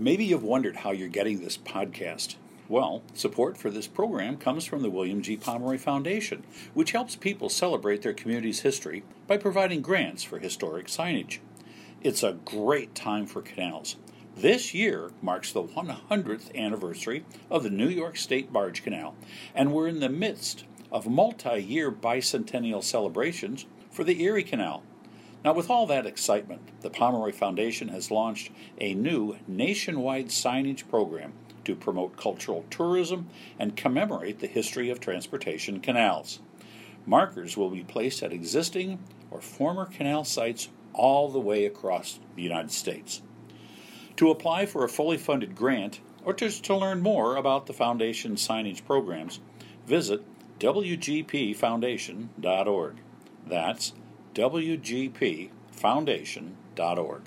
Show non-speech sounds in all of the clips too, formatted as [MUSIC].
Maybe you've wondered how you're getting this podcast. Well, support for this program comes from the William G. Pomeroy Foundation, which helps people celebrate their community's history by providing grants for historic signage. It's a great time for canals. This year marks the 100th anniversary of the New York State Barge Canal, and we're in the midst of multi year bicentennial celebrations for the Erie Canal. Now, with all that excitement, the Pomeroy Foundation has launched a new nationwide signage program to promote cultural tourism and commemorate the history of transportation canals. Markers will be placed at existing or former canal sites all the way across the United States. To apply for a fully funded grant or just to learn more about the Foundation's signage programs, visit WGPFoundation.org. That's WGPFoundation.org.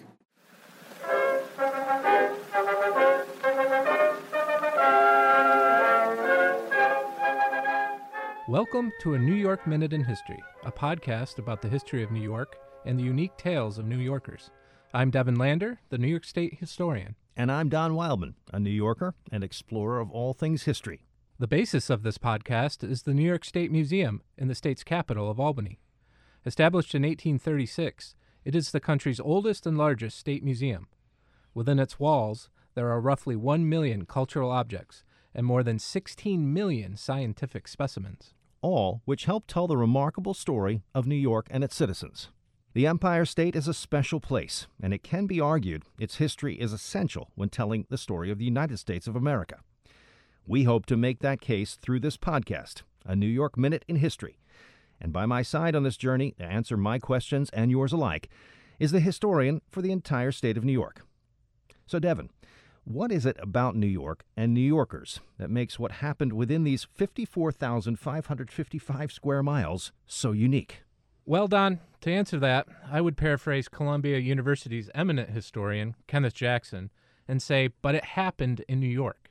Welcome to a New York Minute in History, a podcast about the history of New York and the unique tales of New Yorkers. I'm Devin Lander, the New York State historian. And I'm Don Wildman, a New Yorker and explorer of all things history. The basis of this podcast is the New York State Museum in the state's capital of Albany. Established in 1836, it is the country's oldest and largest state museum. Within its walls, there are roughly 1 million cultural objects and more than 16 million scientific specimens. All which help tell the remarkable story of New York and its citizens. The Empire State is a special place, and it can be argued its history is essential when telling the story of the United States of America. We hope to make that case through this podcast, a New York Minute in History, and by my side on this journey to answer my questions and yours alike is the historian for the entire state of New York. So, Devin, what is it about New York and New Yorkers that makes what happened within these 54,555 square miles so unique? Well, Don, to answer that, I would paraphrase Columbia University's eminent historian, Kenneth Jackson, and say, but it happened in New York.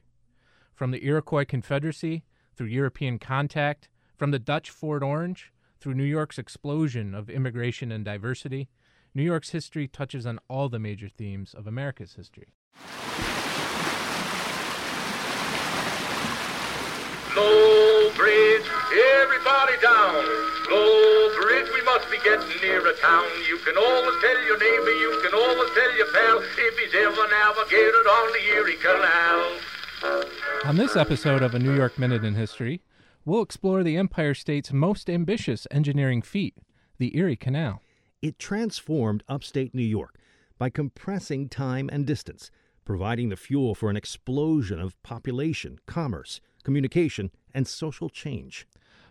From the Iroquois Confederacy, through European contact, from the Dutch Fort Orange, through New York's explosion of immigration and diversity, New York's history touches on all the major themes of America's history. Low bridge, everybody down. Low bridge, we must be getting near a town. You can always tell your neighbor, you can always tell your pal, if he's ever navigated on the Erie Canal. On this episode of A New York Minute in History, we'll explore the Empire State's most ambitious engineering feat, the Erie Canal. It transformed upstate New York by compressing time and distance, providing the fuel for an explosion of population, commerce, communication, and social change.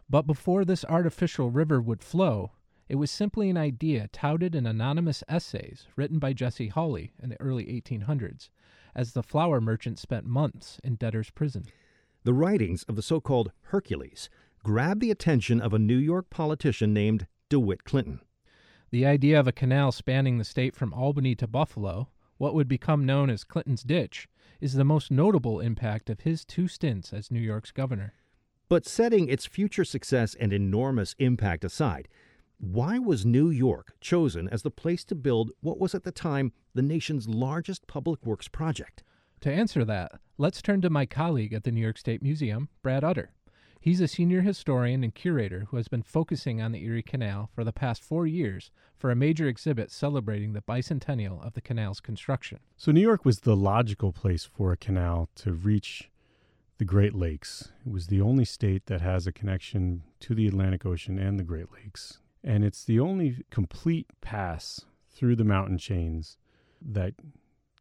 But before this artificial river would flow, it was simply an idea touted in anonymous essays written by Jesse Hawley in the early 1800s, as the flour merchant spent months in debtor's prison. The writings of the so called Hercules grabbed the attention of a New York politician named DeWitt Clinton. The idea of a canal spanning the state from Albany to Buffalo, what would become known as Clinton's Ditch, is the most notable impact of his two stints as New York's governor. But setting its future success and enormous impact aside, why was New York chosen as the place to build what was at the time the nation's largest public works project? To answer that, let's turn to my colleague at the New York State Museum, Brad Utter. He's a senior historian and curator who has been focusing on the Erie Canal for the past four years for a major exhibit celebrating the bicentennial of the canal's construction. So, New York was the logical place for a canal to reach the Great Lakes. It was the only state that has a connection to the Atlantic Ocean and the Great Lakes. And it's the only complete pass through the mountain chains that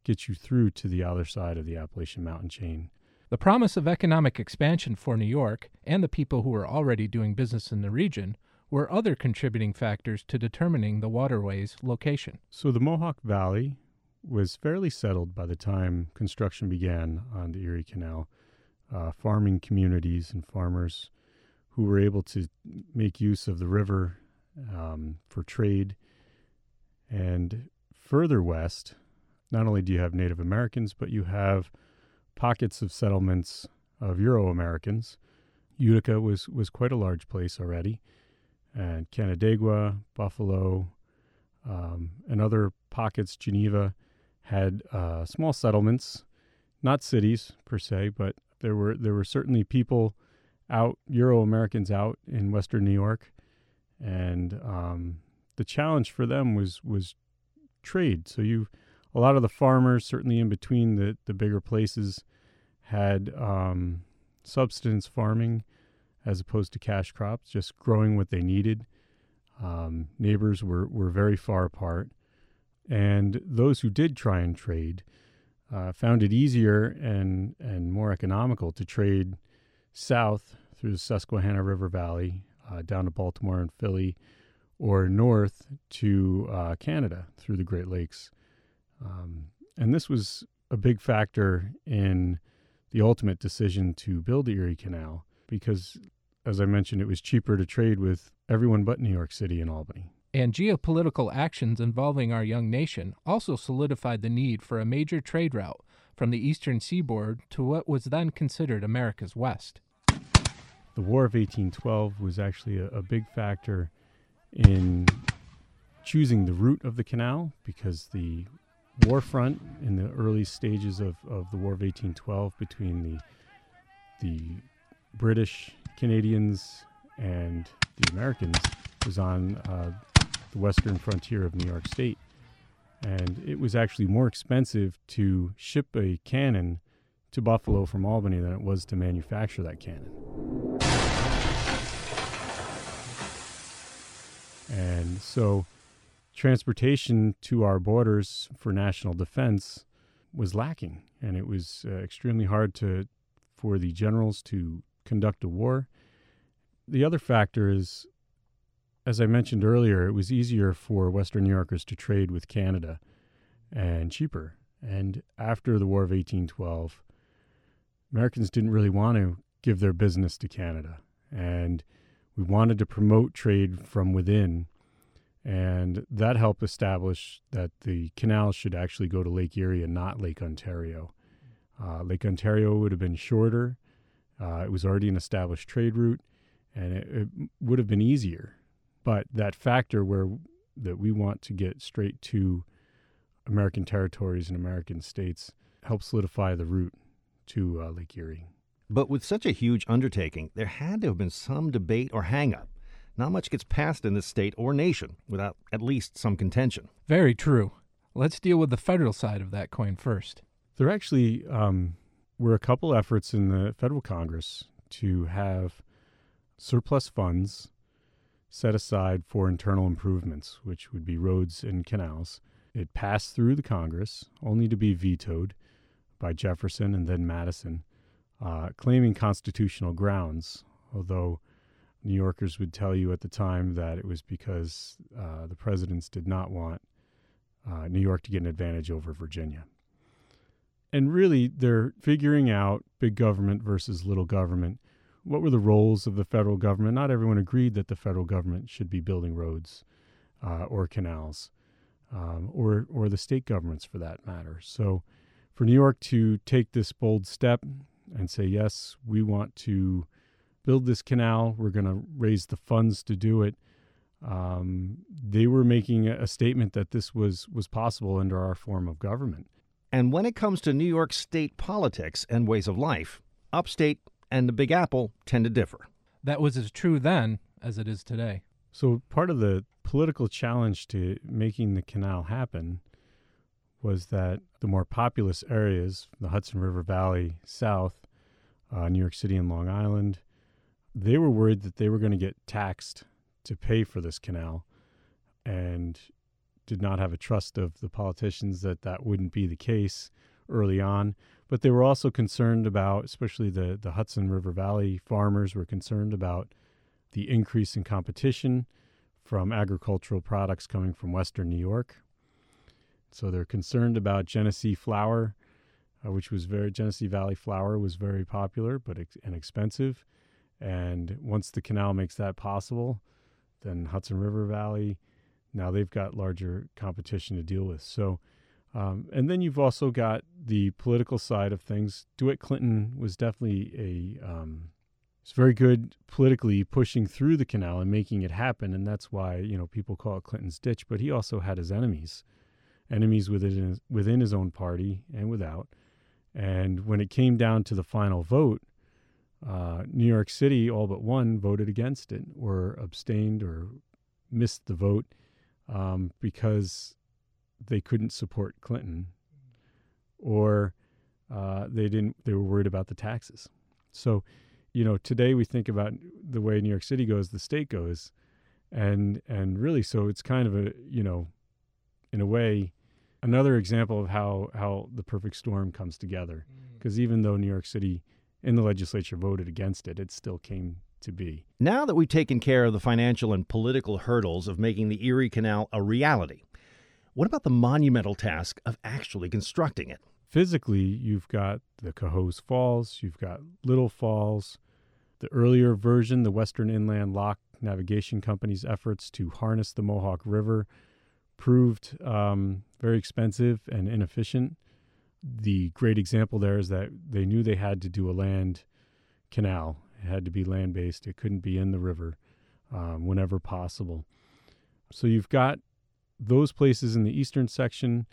gets you through to the other side of the Appalachian Mountain chain. The promise of economic expansion for New York and the people who were already doing business in the region were other contributing factors to determining the waterway's location. So the Mohawk Valley was fairly settled by the time construction began on the Erie Canal. Uh, farming communities and farmers who were able to make use of the river um, for trade. And further west, not only do you have Native Americans, but you have pockets of settlements of Euro Americans. Utica was, was quite a large place already, and Canandaigua, Buffalo, um, and other pockets, Geneva, had uh, small settlements not cities per se, but there were there were certainly people out Euro Americans out in Western New York, and um, the challenge for them was was trade. So you, a lot of the farmers, certainly in between the the bigger places, had um, subsistence farming as opposed to cash crops, just growing what they needed. Um, neighbors were were very far apart, and those who did try and trade uh, found it easier and and more economical to trade south through the Susquehanna River Valley uh, down to Baltimore and Philly, or north to uh, Canada through the Great Lakes. Um, and this was a big factor in the ultimate decision to build the Erie Canal because, as I mentioned, it was cheaper to trade with everyone but New York City and Albany. And geopolitical actions involving our young nation also solidified the need for a major trade route from the eastern seaboard to what was then considered America's West. The War of 1812 was actually a, a big factor in choosing the route of the canal because the war front in the early stages of, of the War of 1812 between the the British, Canadians, and the Americans was on uh, the western frontier of New York State. And it was actually more expensive to ship a cannon to Buffalo from Albany than it was to manufacture that cannon. And so transportation to our borders for national defense was lacking, and it was uh, extremely hard to for the generals to conduct a war. The other factor is as I mentioned earlier, it was easier for Western New Yorkers to trade with Canada and cheaper. And after the War of 1812, Americans didn't really want to give their business to Canada. And we wanted to promote trade from within. And that helped establish that the canal should actually go to Lake Erie and not Lake Ontario. Uh, Lake Ontario would have been shorter. Uh, it was already an established trade route, and it, it would have been easier but that factor where that we want to get straight to American territories and American states helped solidify the route to uh, Lake Erie. But with such a huge undertaking, there had to have been some debate or hangup. Not much gets passed in this state or nation without at least some contention. Very true. Let's deal with the federal side of that coin first. There actually um, were a couple efforts in the federal Congress to have surplus funds set aside for internal improvements, which would be roads and canals. It passed through the Congress, only to be vetoed by Jefferson and then Madison, uh, claiming constitutional grounds, although New Yorkers would tell you at the time that it was because uh, the presidents did not want uh, New York to get an advantage over Virginia. And really, they're figuring out big government versus little government what were the roles of the federal government? Not everyone agreed that the federal government should be building roads uh, or canals, um, or or the state governments for that matter. So, for New York to take this bold step and say, yes, we want to build this canal, we're going to raise the funds to do it. Um, they were making a statement that this was was possible under our form of government. And when it comes to New York state politics and ways of life, upstate and the Big Apple tend to differ. That was as true then as it is today. So, part of the political challenge to making the canal happen was that the more populous areas, the Hudson River Valley south, uh, New York City and Long Island, they were worried that they were going to get taxed to pay for this canal and did not have a trust of the politicians that that wouldn't be the case early on. But they were also concerned about, especially the, the Hudson River Valley farmers were concerned about the increase in competition from agricultural products coming from Western New York. So they're concerned about Genesee flour, uh, which was very Genesee Valley flour was very popular but ex- and expensive. And once the canal makes that possible, then Hudson River Valley, now they've got larger competition to deal with. So um, and then you've also got the political side of things. DeWitt Clinton was definitely a um, was very good politically pushing through the canal and making it happen, and that's why you know people call it Clinton's ditch. But he also had his enemies, enemies within his, within his own party and without, And when it came down to the final vote, uh, New York City, all but one, voted against it or abstained or missed the vote um, because they couldn't support Clinton or uh, they didn't. They were worried about the taxes. So, you know, today we think about the way New York City goes, the state goes, and and really, so it's kind of a you know, in a way, another example of how how the perfect storm comes together. Because mm. even though New York City in the legislature voted against it, it still came to be. Now that we've taken care of the financial and political hurdles of making the Erie Canal a reality, what about the monumental task of actually constructing it? physically, you've got the Cohoes Falls, you've got Little Falls. The earlier version, the Western Inland Lock Navigation Company's efforts to harness the Mohawk River proved um, very expensive and inefficient. The great example there is that they knew they had to do a land canal. It had to be land based, it couldn't be in the river um, whenever possible. So you've got those places in the eastern section,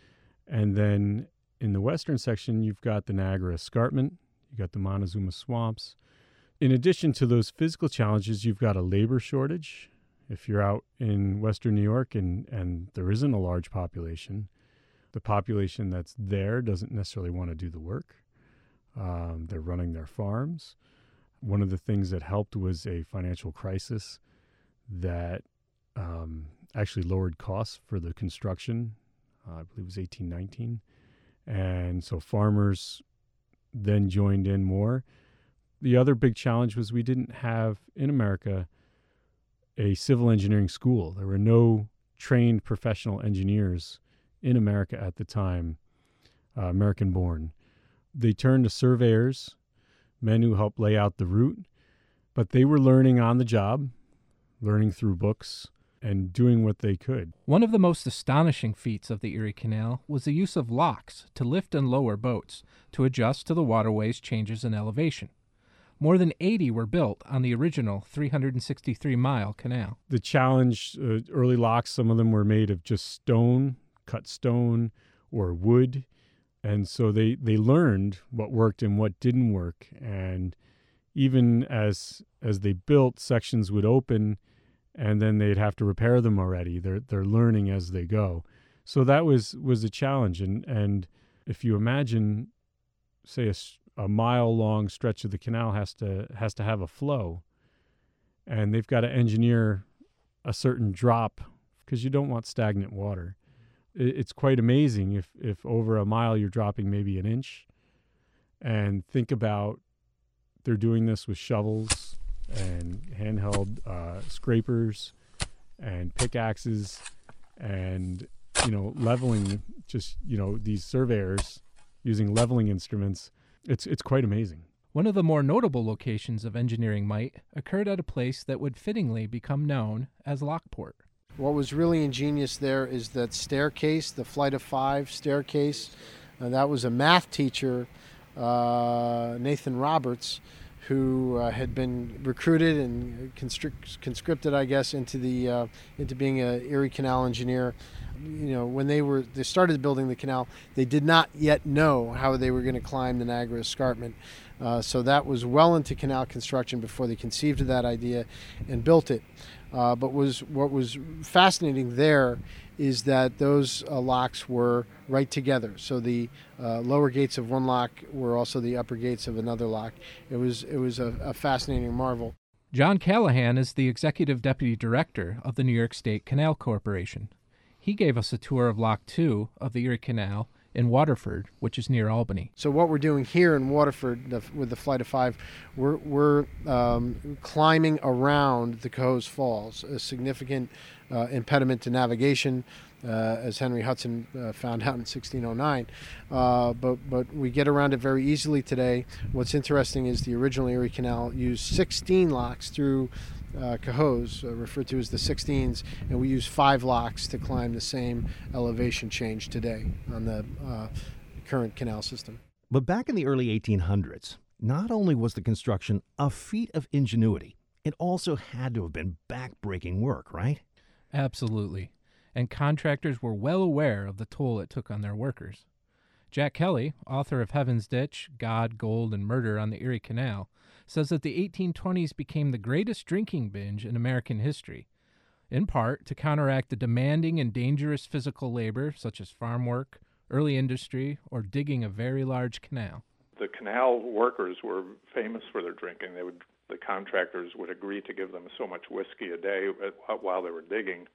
and then in the western section, you've got the Niagara Escarpment, you've got the Montezuma Swamps. In addition to those physical challenges, you've got a labor shortage. If you're out in western New York and, and there isn't a large population, the population that's there doesn't necessarily want to do the work. Um, they're running their farms. One of the things that helped was a financial crisis that um, actually lowered costs for the construction. Uh, I believe it was 1819 and so farmers then joined in more. The other big challenge was we didn't have in America a civil engineering school. There were no trained professional engineers in America at the time, uh, American born. They turned to surveyors, men who helped lay out the route, but they were learning on the job, learning through books, and doing what they could. One of the most astonishing feats of the Erie Canal was the use of locks to lift and lower boats to adjust to the waterway's changes in elevation. More than 80 were built on the original 363 mile canal. The challenge uh, early locks, some of them were made of just stone, cut stone, or wood. And so they, they learned what worked and what didn't work. And even as as they built, sections would open and then they'd have to repair them already. They're they're learning as they go. So that was was a challenge and and if you imagine say a, a mile long stretch of the canal has to has to have a flow and they've got to engineer a certain drop because you don't want stagnant water. It, it's quite amazing if if over a mile you're dropping maybe an inch. And think about they're doing this with shovels and handheld uh, scrapers and pickaxes and you know leveling just you know these surveyors using leveling instruments. It's it's quite amazing. One of the more notable locations of engineering might occurred at a place that would fittingly become known as Lockport. What was really ingenious there is that staircase, the flight of five staircase. Uh, that was a math teacher, uh, Nathan Roberts, who uh, had been recruited and constrict, conscripted, I guess, into the uh, into being an Erie Canal engineer. You know, when they were they started building the canal, they did not yet know how they were going to climb the Niagara Escarpment. Uh, so that was well into canal construction before they conceived of that idea and built it. Uh, but was what was fascinating there is that those uh, locks were right together. So the uh, lower gates of one lock were also the upper gates of another lock. It was it was a, a fascinating marvel. John Callahan is the executive deputy director of the New York State Canal Corporation. He gave us a tour of Lock 2 of the Erie Canal in Waterford, which is near Albany. So what we're doing here in Waterford the, with the Flight of Five, we're, we're um, climbing around the Cohoes Falls, a significant uh, impediment to navigation. Uh, as Henry Hudson uh, found out in 1609. Uh, but but we get around it very easily today. What's interesting is the original Erie Canal used 16 locks through uh, Cohoes, uh, referred to as the 16s, and we use five locks to climb the same elevation change today on the uh, current canal system. But back in the early 1800s, not only was the construction a feat of ingenuity, it also had to have been backbreaking work, right? Absolutely. And contractors were well aware of the toll it took on their workers. Jack Kelly, author of Heaven's Ditch, God, Gold, and Murder on the Erie Canal, says that the 1820s became the greatest drinking binge in American history, in part to counteract the demanding and dangerous physical labor such as farm work, early industry, or digging a very large canal. The canal workers were famous for their drinking. They would the contractors would agree to give them so much whiskey a day uh, while they were digging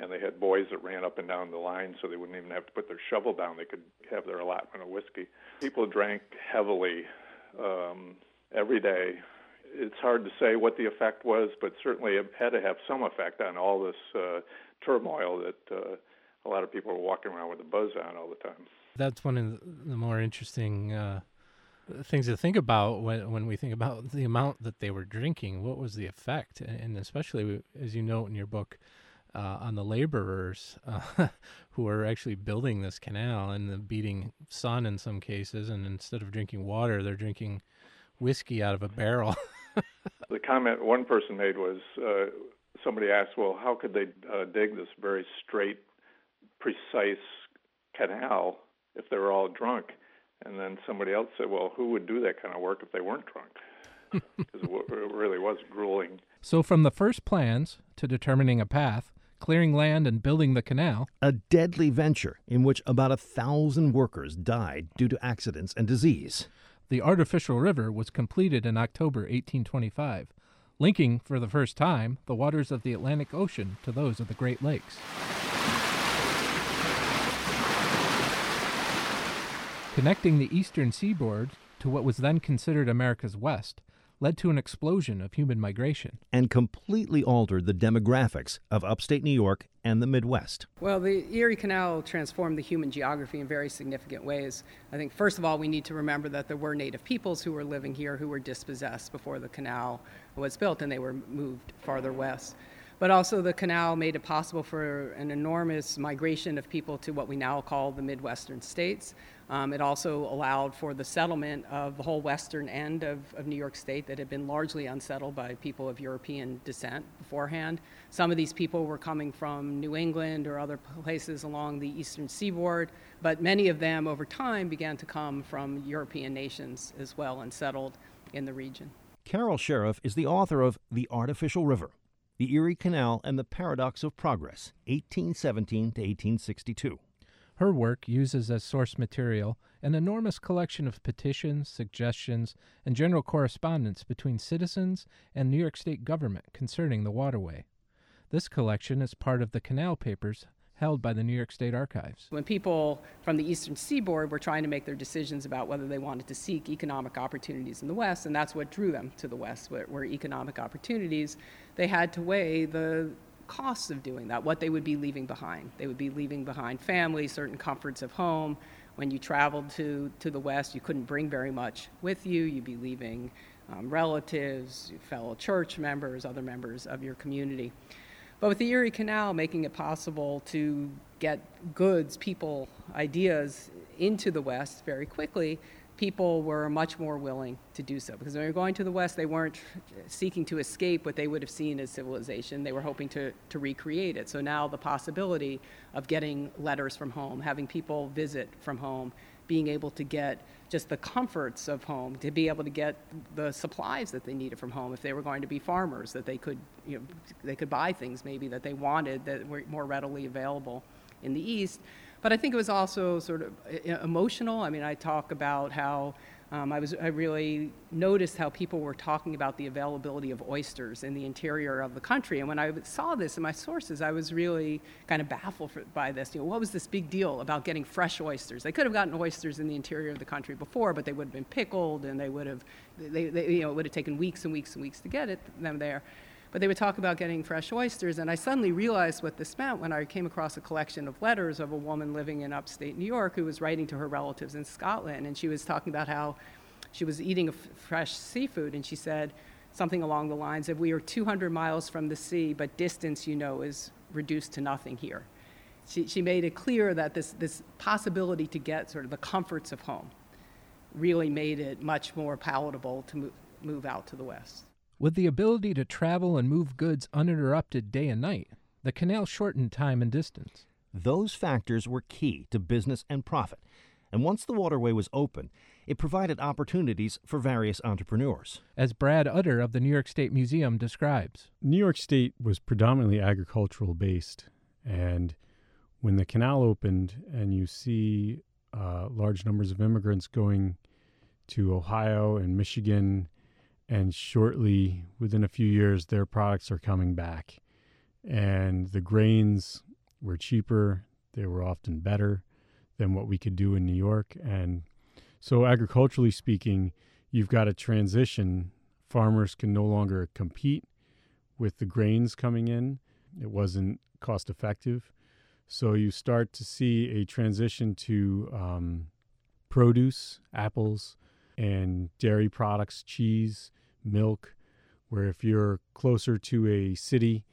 and they had boys that ran up and down the line so they wouldn't even have to put their shovel down. They could have their allotment of whiskey. People drank heavily um, every day. It's hard to say what the effect was, but certainly it had to have some effect on all this uh, turmoil that uh, a lot of people were walking around with a buzz on all the time. That's one of the more interesting uh, things to think about when when we think about the amount that they were drinking. What was the effect, and especially as you note in your book, uh, on the laborers uh, [LAUGHS] who are actually building this canal and the beating sun in some cases, and instead of drinking water, they're drinking whiskey out of a barrel. [LAUGHS] the comment one person made was uh, somebody asked, "Well, how could they uh, dig this very straight, precise canal if they were all drunk?" And then somebody else said, "Well, who would do that kind of work if they weren't drunk?" [LAUGHS] Because it really was grueling. So, from the first plans to determining a path, clearing land and building the canal. A deadly venture in which about a thousand workers died due to accidents and disease. The artificial river was completed in October 1825, linking for the first time the waters of the Atlantic Ocean to those of the Great Lakes. Connecting the eastern seaboard to what was then considered America's West, led to an explosion of human migration. And completely altered the demographics of upstate New York and the Midwest. Well, the Erie Canal transformed the human geography in very significant ways. I think, first of all, we need to remember that there were native peoples who were living here who were dispossessed before the canal was built and they were moved farther west. But also, the canal made it possible for an enormous migration of people to what we now call the Midwestern states. Um, it also allowed for the settlement of the whole western end of, of New York State that had been largely unsettled by people of European descent beforehand. Some of these people were coming from New England or other places along the eastern seaboard, but many of them over time began to come from European nations as well and settled in the region. Carol Sheriff is the author of The Artificial River, The Erie Canal and the Paradox of Progress, 1817 to 1862. Her work uses as source material an enormous collection of petitions, suggestions, and general correspondence between citizens and New York State government concerning the waterway. This collection is part of the Canal Papers held by the New York State Archives. When people from the eastern seaboard were trying to make their decisions about whether they wanted to seek economic opportunities in the West, and that's what drew them to the West, were, economic opportunities, they had to weigh the costs of doing that, what they would be leaving behind. They would be leaving behind family, certain comforts of home. When you traveled to, to the West, you couldn't bring very much with you. You'd be leaving um, relatives, fellow church members, other members of your community. But with the Erie Canal making it possible to get goods, people, ideas into the West very quickly, people were much more willing to do so. Because when they were going to the West, they weren't seeking to escape what they would have seen as civilization. They were hoping to, to recreate it. So now the possibility of getting letters from home, having people visit from home, being able to get just the comforts of home, to be able to get the supplies that they needed from home. If they were going to be farmers, that they could, you know, they could buy things maybe that they wanted that were more readily available in the East but I think it was also sort of emotional. I mean, I talk about how um, I was I really noticed how people were talking about the availability of oysters in the interior of the country. And when I saw this in my sources, I was really kind of baffled for, by this. You know, what was this big deal about getting fresh oysters? They could have gotten oysters in the interior of the country before, but they would have been pickled, and they would have, they, they you know, it would have taken weeks and weeks and weeks to get it them there. But they would talk about getting fresh oysters, and I suddenly realized what this meant when I came across a collection of letters of a woman living in upstate New York who was writing to her relatives in Scotland, and she was talking about how she was eating fresh seafood, and she said something along the lines of, We are 200 miles from the sea, but distance, you know, is reduced to nothing here. She, she made it clear that this, this possibility to get sort of the comforts of home really made it much more palatable to move, move out to the West. With the ability to travel and move goods uninterrupted day and night, the canal shortened time and distance. Those factors were key to business and profit. And once the waterway was open, it provided opportunities for various entrepreneurs. As Brad Utter of the New York State Museum describes New York State was predominantly agricultural based. And when the canal opened and you see uh, large numbers of immigrants going to Ohio and Michigan, and shortly, within a few years, their products are coming back. And the grains were cheaper, they were often better than what we could do in New York. And so, agriculturally speaking, you've got a transition. Farmers can no longer compete with the grains coming in, it wasn't cost effective. So, you start to see a transition to um, produce, apples, and dairy products, cheese, milk, where if you're closer to a city,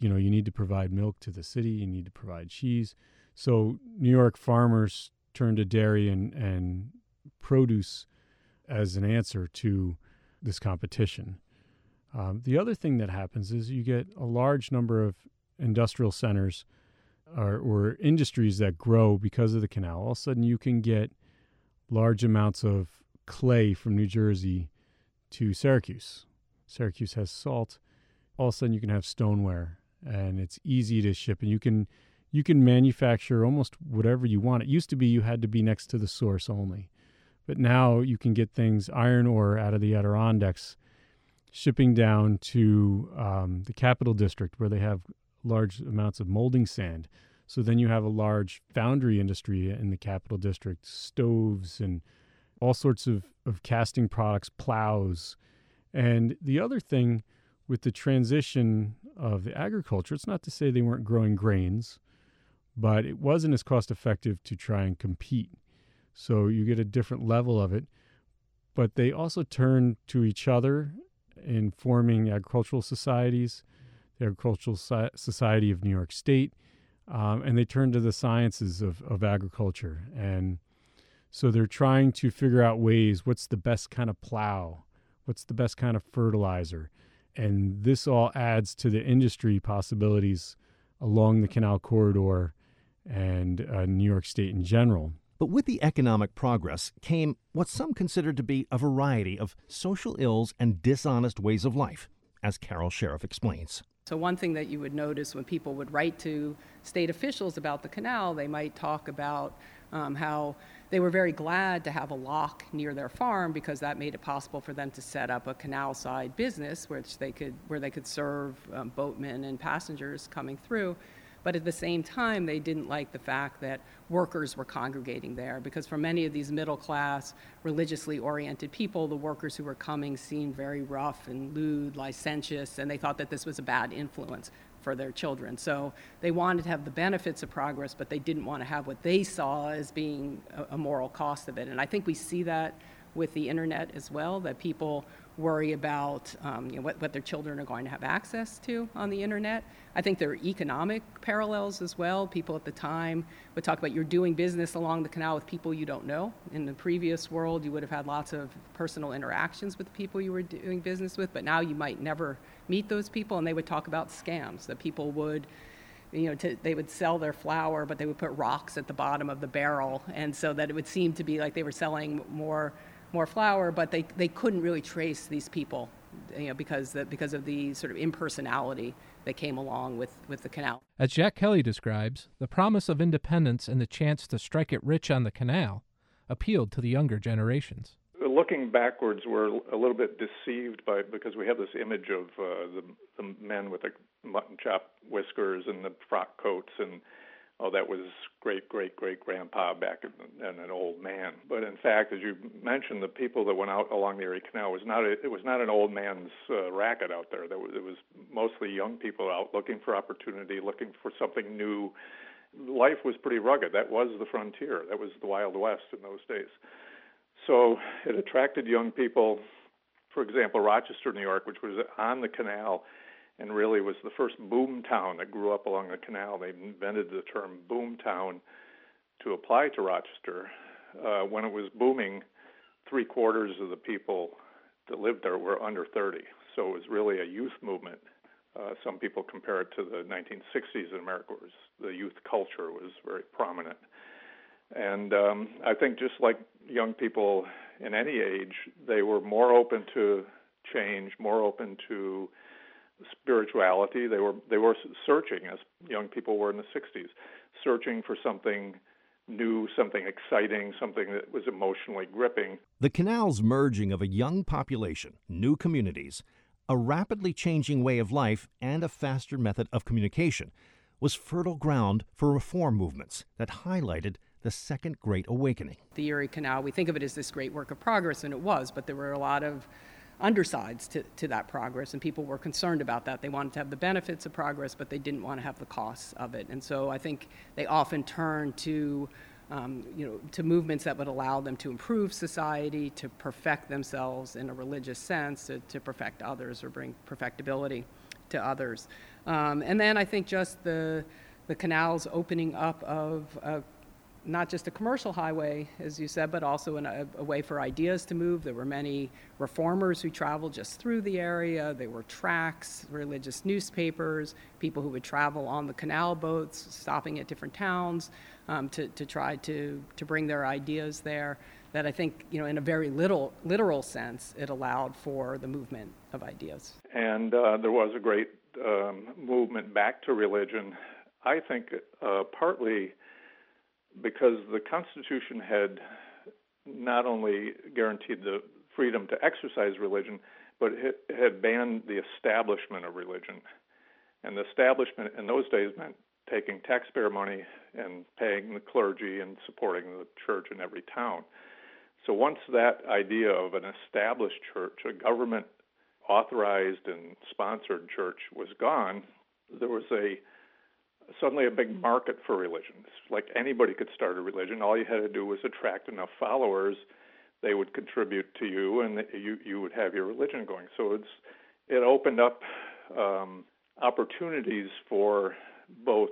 you know, you need to provide milk to the city, you need to provide cheese. So New York farmers turn to dairy and, and produce as an answer to this competition. Um, the other thing that happens is you get a large number of industrial centers or, or industries that grow because of the canal. All of a sudden, you can get large amounts of clay from New Jersey to Syracuse. Syracuse has salt. All of a sudden, you can have stoneware, and it's easy to ship, and you can you can manufacture almost whatever you want. It used to be you had to be next to the source only, but now you can get things iron ore out of the Adirondacks, shipping down to um, the Capital District where they have large amounts of molding sand. So then you have a large foundry industry in the Capital District, stoves and all sorts of, of casting products, plows. And the other thing with the transition of the agriculture, it's not to say they weren't growing grains but it wasn't as cost effective to try and compete. So you get a different level of it. But they also turned to each other in forming agricultural societies, the Agricultural Society of New York State, um, and they turned to the sciences of, of agriculture. And so they're trying to figure out ways what's the best kind of plow, what's the best kind of fertilizer. And this all adds to the industry possibilities along the canal corridor and uh, New York State in general. But with the economic progress came what some consider to be a variety of social ills and dishonest ways of life, as Carol Sheriff explains. So, one thing that you would notice when people would write to state officials about the canal, they might talk about um, how they were very glad to have a lock near their farm because that made it possible for them to set up a canal side business which they could, where they could serve um, boatmen and passengers coming through. But at the same time, they didn't like the fact that workers were congregating there because for many of these middle class, religiously oriented people, the workers who were coming seemed very rough and lewd, licentious, and they thought that this was a bad influence for their children. So they wanted to have the benefits of progress, but they didn't want to have what they saw as being a, moral cost of it. And I think we see that with the internet as well, that people worry about um, you know, what, what their children are going to have access to on the internet. I think there are economic parallels as well. People at the time would talk about you're doing business along the canal with people you don't know. In the previous world, you would have had lots of personal interactions with the people you were doing business with, but now you might never meet those people, and they would talk about scams that people would you know, to, they would sell their flour, but they would put rocks at the bottom of the barrel, and so that it would seem to be like they were selling more more flour, but they, they couldn't really trace these people, you know, because the, because of the sort of impersonality that came along with, with the canal. As Jack Kelly describes, the promise of independence and the chance to strike it rich on the canal appealed to the younger generations. Looking backwards, we're a little bit deceived by because we have this image of uh, the, the men with the mutton chop whiskers and the frock coats and oh, that was great great great grandpa back and an old man. But in fact, as you mentioned, the people that went out along the Erie Canal was not a, it was not an old man's uh, racket out there. There was it was mostly young people out looking for opportunity, looking for something new. Life was pretty rugged. That was the frontier. That was the Wild West in those days. So it attracted young people. For example, Rochester, New York, which was on the canal and really was the first boom town that grew up along the canal. They invented the term boom town to apply to Rochester. Uh, when it was booming, three quarters of the people that lived there were under 30. So it was really a youth movement. Uh, some people compare it to the 1960s in America, where the youth culture was very prominent. And um, I think just like young people in any age, they were more open to change, more open to spirituality. They were they were searching as young people were in the 60s, searching for something new, something exciting, something that was emotionally gripping. The canal's merging of a young population, new communities, a rapidly changing way of life, and a faster method of communication was fertile ground for reform movements that highlighted the Second Great Awakening. The Erie Canal, we think of it as this great work of progress, and it was, but there were a lot of undersides to, to that progress, and people were concerned about that. They wanted to have the benefits of progress, but they didn't want to have the costs of it. And so I think they often turned to um, you know, to movements that would allow them to improve society, to perfect themselves in a religious sense, to, to perfect others or bring perfectibility to others. Um, and then I think just the, the canals opening up of a not just a commercial highway, as you said, but also an, a, a, way for ideas to move. There were many reformers who traveled just through the area. There were tracts, religious newspapers, people who would travel on the canal boats, stopping at different towns um, to, to try to, to bring their ideas there. That I think, you know, in a very little, literal sense, it allowed for the movement of ideas. And uh, there was a great um, movement back to religion. I think uh, partly because the Constitution had not only guaranteed the freedom to exercise religion, but it had banned the establishment of religion. And the establishment in those days meant taking taxpayer money and paying the clergy and supporting the church in every town. So once that idea of an established church, a government authorized and sponsored church was gone, there was a suddenly a big market for religions. Like anybody could start a religion. All you had to do was attract enough followers. They would contribute to you, and you you would have your religion going. So it's it opened up um, opportunities for both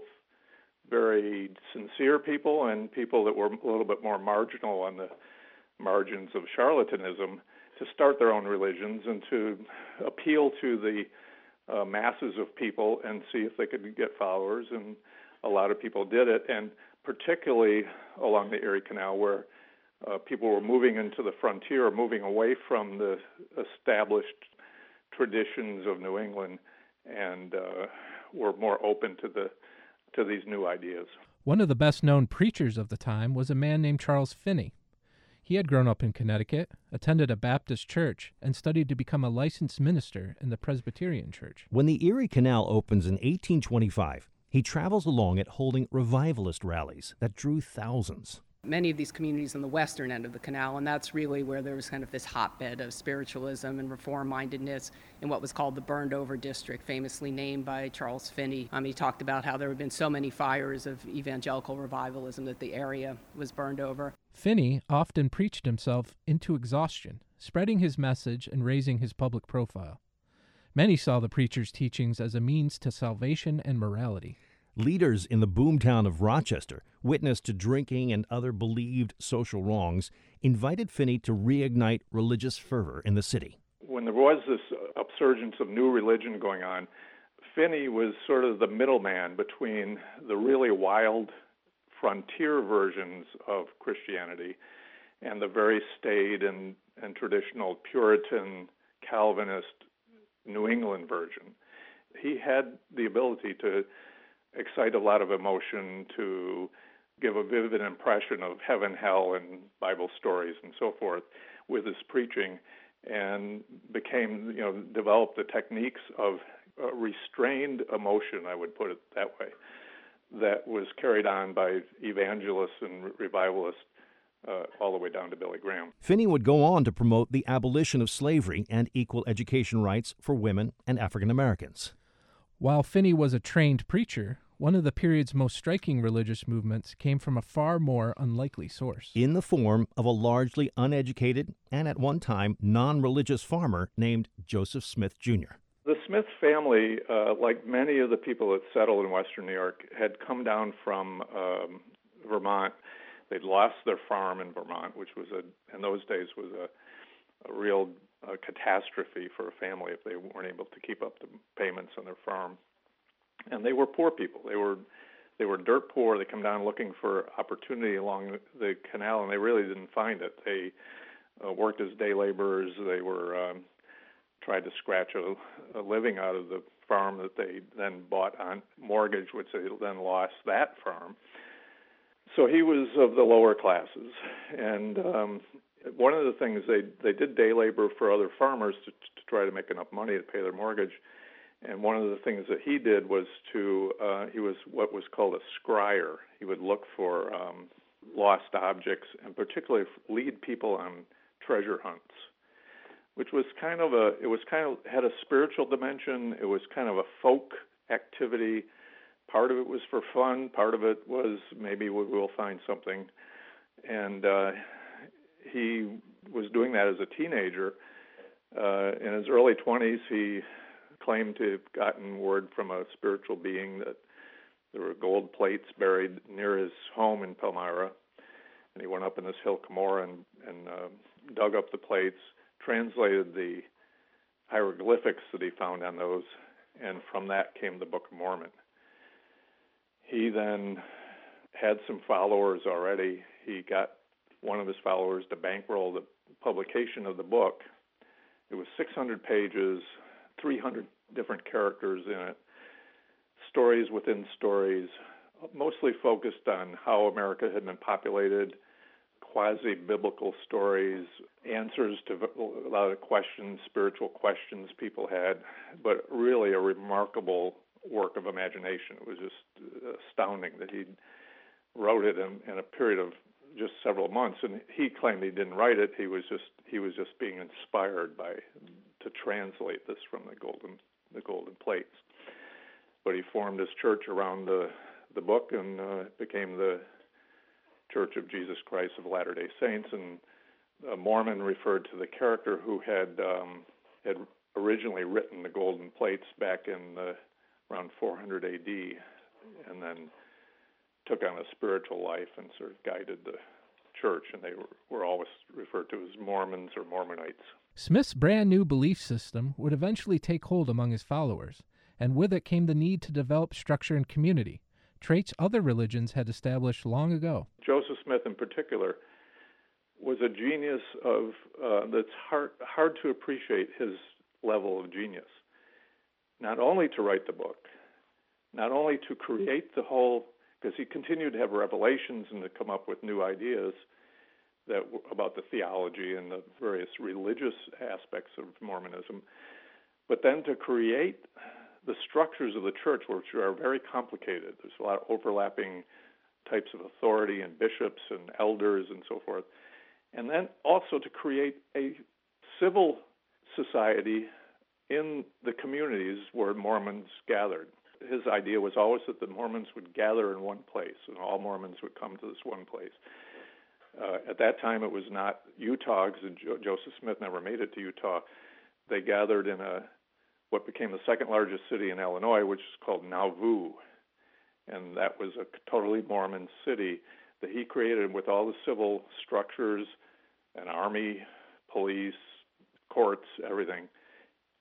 very sincere people and people that were a little bit more marginal on the margins of charlatanism to start their own religions and to appeal to the uh, masses of people and see if they could get followers. And a lot of people did it, and particularly along the Erie Canal, where uh, people were moving into the frontier, moving away from the established traditions of New England, and uh, were more open to the to these new ideas. One of the best known preachers of the time was a man named Charles Finney. He had grown up in Connecticut, attended a Baptist church, and studied to become a licensed minister in the Presbyterian Church. When the Erie Canal opens in 1825, he travels along it holding revivalist rallies that drew thousands many of these communities on the western end of the canal, and that's really where there was kind of this hotbed of spiritualism and reform mindedness in what was called the Burned Over District, famously named by Charles Finney. Um, he talked about how there had been so many fires of evangelical revivalism that the area was burned over. Finney often preached himself into exhaustion, spreading his message and raising his public profile. Many saw the preacher's teachings as a means to salvation and morality. Leaders in the boomtown of Rochester, witness to drinking and other believed social wrongs, invited Finney to reignite religious fervor in the city. When there was this upsurgence of new religion going on, Finney was sort of the middleman between the really wild frontier versions of Christianity and the very staid and, and traditional Puritan Calvinist New England version. He had the ability to excite a lot of emotion, to give a vivid impression of heaven, hell, and Bible stories and so forth with his preaching, and became, you know, developed the techniques of uh, restrained emotion, I would put it that way, that was carried on by evangelists and revivalists uh, all the way down to Billy Graham. Finney would go on to promote the abolition of slavery and equal education rights for women and African Americans. While Finney was a trained preacher, one of the period's most striking religious movements came from a far more unlikely source. In the form of a largely uneducated and at one time non religious farmer named Joseph Smith Jr. The Smith family, uh, like many of the people that settled in Western New York, had come down from um, Vermont. They'd lost their farm in Vermont, which was a, in those days, was a, a real a catastrophe for a family if they weren't able to keep up the payments on their farm. And they were poor people. They were they were dirt poor. They come down looking for opportunity along the canal, and they really didn't find it. They uh, worked as day laborers. They were um, tried to scratch a, a living out of the farm that they then bought on mortgage, which they then lost that farm. So he was of the lower classes, and um, one of the things they they did day labor for other farmers to, to try to make enough money to pay their mortgage. And one of the things that he did was to uh, he was what was called a scryer. He would look for um, lost objects and particularly lead people on treasure hunts, which was kind of a it was kind of had a spiritual dimension. It was kind of a folk activity. Part of it was for fun. Part of it was maybe we will find something. And uh, he was doing that as a teenager. Uh, in his early 20s, he claimed to have gotten word from a spiritual being that there were gold plates buried near his home in Palmyra. And he went up in this hill Cumorah and, and uh, dug up the plates, translated the hieroglyphics that he found on those, and from that came the Book of Mormon. He then had some followers already. He got one of his followers to bankroll the publication of the book. It was 600 pages, 300 different characters in it, stories within stories, mostly focused on how America had been populated, quasi biblical stories, answers to a lot of questions, spiritual questions people had, but really a remarkable work of imagination. It was just uh, astounding that he wrote it in, in a period of just several months, and he claimed he didn't write it. He was just he was just being inspired by to translate this from the golden the golden plates. But he formed his church around the the book and uh, became the Church of Jesus Christ of Latter Day Saints. And a Mormon referred to the character who had um, had originally written the golden plates back in the, around 400 A.D. and then took on a spiritual life and sort of guided the church, and they were, were always referred to as Mormons or Mormonites. Smith's brand new belief system would eventually take hold among his followers, and with it came the need to develop structure and community, traits other religions had established long ago. Joseph Smith, in particular, was a genius of uh, that's hard hard to appreciate his level of genius. Not only to write the book, not only to create the whole because he continued to have revelations and to come up with new ideas that about the theology and the various religious aspects of Mormonism, but then to create the structures of the church, which are very complicated. There's a lot of overlapping types of authority and bishops and elders and so forth, and then also to create a civil society in the communities where Mormons gathered his idea was always that the Mormons would gather in one place, and all Mormons would come to this one place. Uh, at that time, it was not Utah, because jo- Joseph Smith never made it to Utah. They gathered in a what became the second largest city in Illinois, which is called Nauvoo, and that was a totally Mormon city that he created with all the civil structures, an army, police, courts, everything,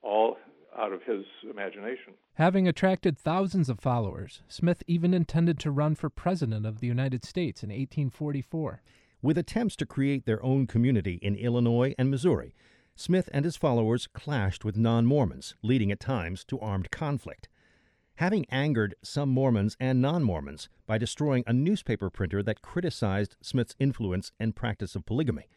all out of his imagination. Having attracted thousands of followers, Smith even intended to run for president of the United States in 1844. With attempts to create their own community in Illinois and Missouri, Smith and his followers clashed with non Mormons, leading at times to armed conflict. Having angered some Mormons and non Mormons by destroying a newspaper printer that criticized Smith's influence and practice of polygamy,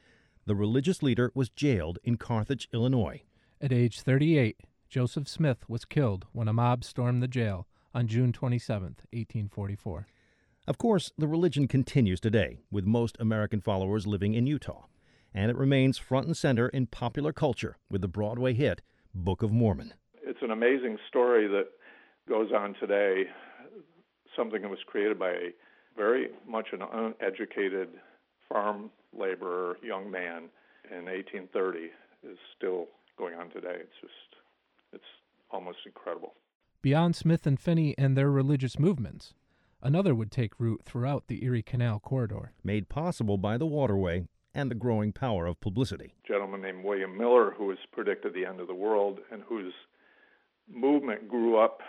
the religious leader was jailed in Carthage, Illinois. At age 38, Joseph Smith was killed when a mob stormed the jail on June 27, 1844. Of course, the religion continues today, with most American followers living in Utah, and it remains front and center in popular culture with the Broadway hit Book of Mormon. It's an amazing story that goes on today, something that was created by a very much an uneducated farm laborer, young man in 1830 is still going on today. It's just it's almost incredible. Beyond Smith and Finney and their religious movements, another would take root throughout the Erie Canal corridor. Made possible by the waterway and the growing power of publicity. A gentleman named William Miller, who has predicted the end of the world and whose movement grew up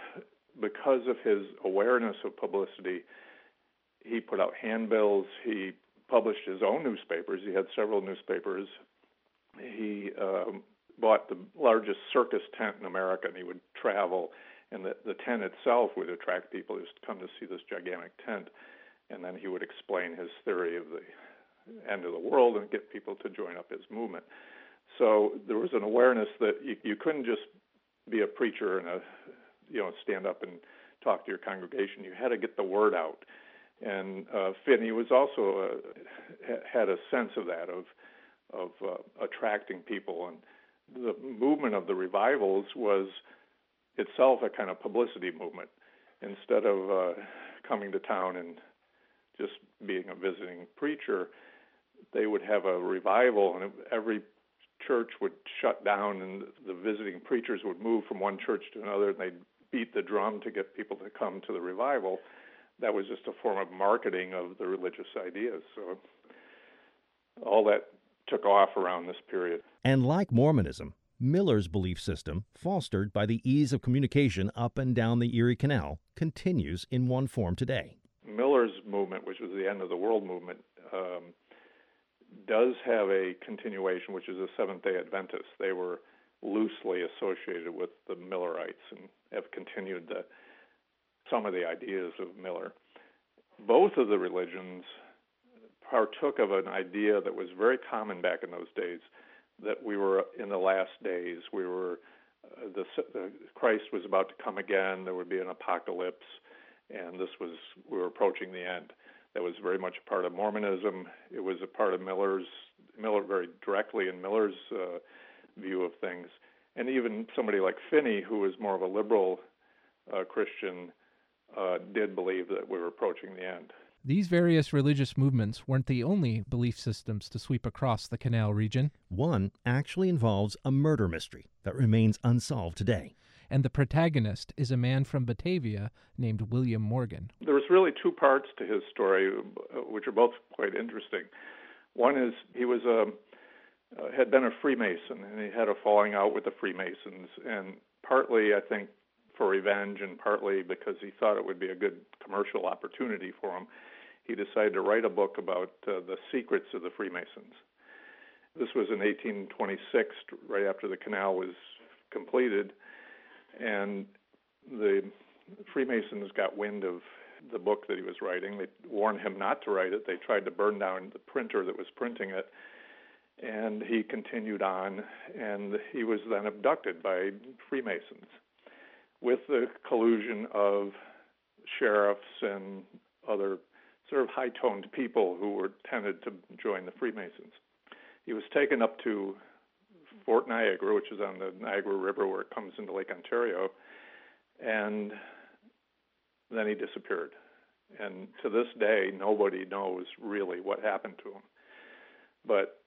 because of his awareness of publicity he put out handbills. He published his own newspapers. He had several newspapers. He um, bought the largest circus tent in America, and he would travel, and the, the tent itself would attract people just come to see this gigantic tent, and then he would explain his theory of the end of the world and get people to join up his movement. So there was an awareness that you, you couldn't just be a preacher and a you know stand up and talk to your congregation. You had to get the word out. And uh, Finney was also uh, had a sense of that of of uh, attracting people, and the movement of the revivals was itself a kind of publicity movement. Instead of uh, coming to town and just being a visiting preacher, they would have a revival, and every church would shut down, and the visiting preachers would move from one church to another, and they'd beat the drum to get people to come to the revival. That was just a form of marketing of the religious ideas. So all that took off around this period. And like Mormonism, Miller's belief system, fostered by the ease of communication up and down the Erie Canal, continues in one form today. Miller's movement, which was the end of the world movement, um, does have a continuation, which is the Seventh day Adventists. They were loosely associated with the Millerites and have continued the, some of the ideas of Miller. Both of the religions partook of an idea that was very common back in those days that we were in the last days. We were uh, the, the Christ was about to come again. There would be an apocalypse, and this was we were approaching the end that was very much a part of Mormonism. It was a part of Miller's Miller very directly in Miller's uh, view of things, and even somebody like Finney, who was more of a liberal uh, Christian, uh, did believe that we were approaching the end. These various religious movements weren't the only belief systems to sweep across the canal region. One actually involves a murder mystery that remains unsolved today and the protagonist is a man from Batavia named William Morgan. There's really two parts to his story, which are both quite interesting. One is he was a uh, had been a Freemason, and he had a falling out with the Freemasons, and partly I think for revenge, and partly because he thought it would be a good commercial opportunity for him, he decided to write a book about uh, the secrets of the Freemasons. This was in 1826, right after the canal was completed, and the Freemasons got wind of the book that he was writing. They warned him not to write it. They tried to burn down the printer that was printing it. And he continued on, and he was then abducted by Freemasons with the collusion of sheriffs and other sort of high toned people who were tended to join the Freemasons. He was taken up to Fort Niagara, which is on the Niagara River where it comes into Lake Ontario, and then he disappeared. And to this day, nobody knows really what happened to him. But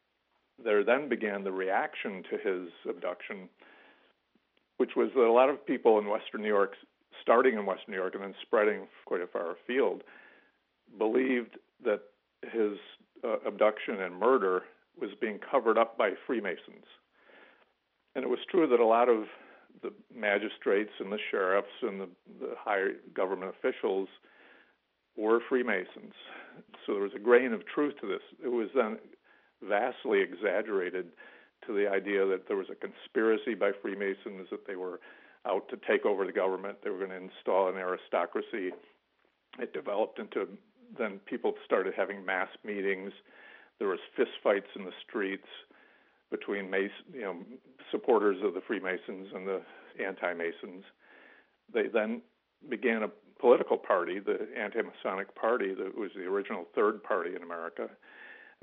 there then began the reaction to his abduction, which was that a lot of people in Western New York, starting in Western New York and then spreading quite a far afield, believed that his uh, abduction and murder was being covered up by Freemasons. And it was true that a lot of the magistrates and the sheriffs and the, the higher government officials were Freemasons. So there was a grain of truth to this. It was then vastly exaggerated to the idea that there was a conspiracy by Freemasons, that they were out to take over the government, they were going to install an aristocracy. It developed into then people started having mass meetings. There was fistfights in the streets between Mason, you know, supporters of the Freemasons and the anti-Masons. They then began a political party, the Anti-Masonic Party, that was the original third party in America.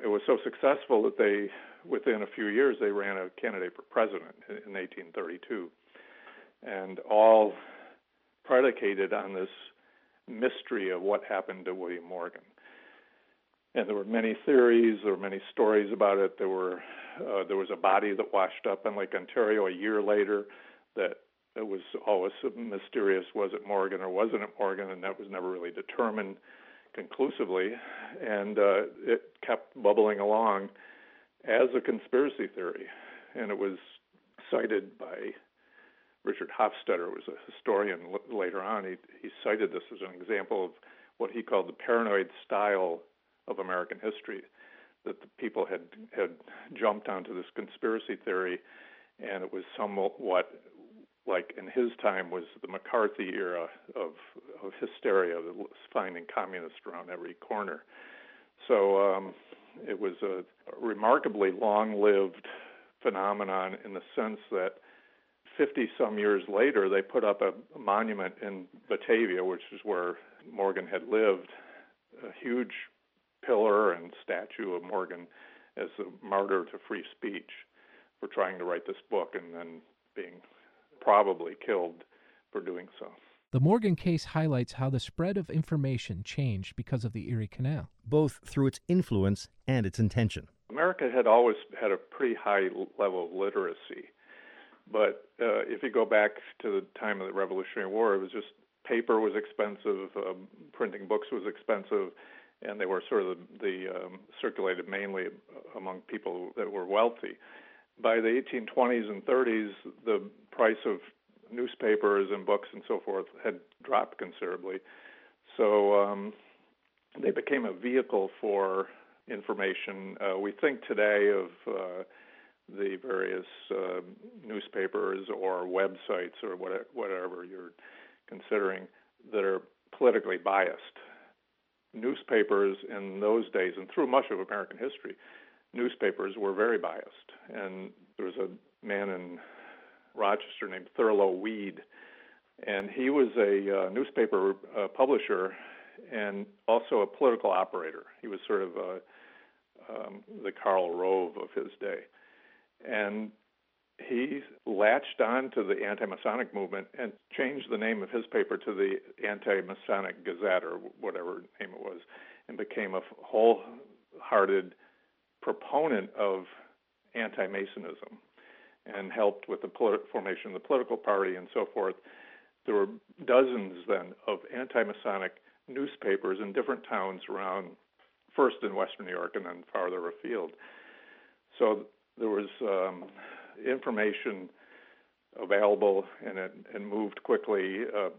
It was so successful that they, within a few years, they ran a candidate for president in 1832, and all predicated on this mystery of what happened to William Morgan. And there were many theories, there were many stories about it. There were uh, there was a body that washed up in Lake Ontario a year later that it was always mysterious. Was it Morgan or wasn't it Morgan? And that was never really determined conclusively. And uh, it kept bubbling along as a conspiracy theory. And it was cited by Richard Hofstadter, was a historian later on. He, he cited this as an example of what he called the paranoid style of American history, that the people had had jumped onto this conspiracy theory, and it was somewhat like in his time was the McCarthy era of, of hysteria, finding communists around every corner. So um, it was a remarkably long-lived phenomenon in the sense that 50 some years later, they put up a, a monument in Batavia, which is where Morgan had lived, a huge pillar and statue of Morgan as a martyr to free speech for trying to write this book and then being probably killed for doing so. The Morgan case highlights how the spread of information changed because of the Erie Canal, both through its influence and its intention. America had always had a pretty high level of literacy. But uh, if you go back to the time of the Revolutionary War, it was just paper was expensive, um, printing books was expensive, and they were sort of the, the um, circulated mainly among people that were wealthy. By the 1820s and 30s, the price of newspapers and books and so forth had dropped considerably. So um, they became a vehicle for information. Uh, we think today of uh, the various uh, newspapers or websites or whatever, whatever you're considering that are politically biased. Newspapers in those days and through much of American history, newspapers were very biased. And there was a man in Rochester named Thurlow Weed, and he was a uh, newspaper uh, publisher and also a political operator. He was sort of uh, um, the Karl Rove of his day and he latched on to the anti-Masonic movement and changed the name of his paper to the Anti-Masonic Gazette or whatever name it was, and became a wholehearted proponent of anti-Masonism, and helped with the polit- formation of the political party and so forth. There were dozens then of anti-Masonic newspapers in different towns around, first in Western New York and then farther afield. So there was um, information available and it and moved quickly. Uh,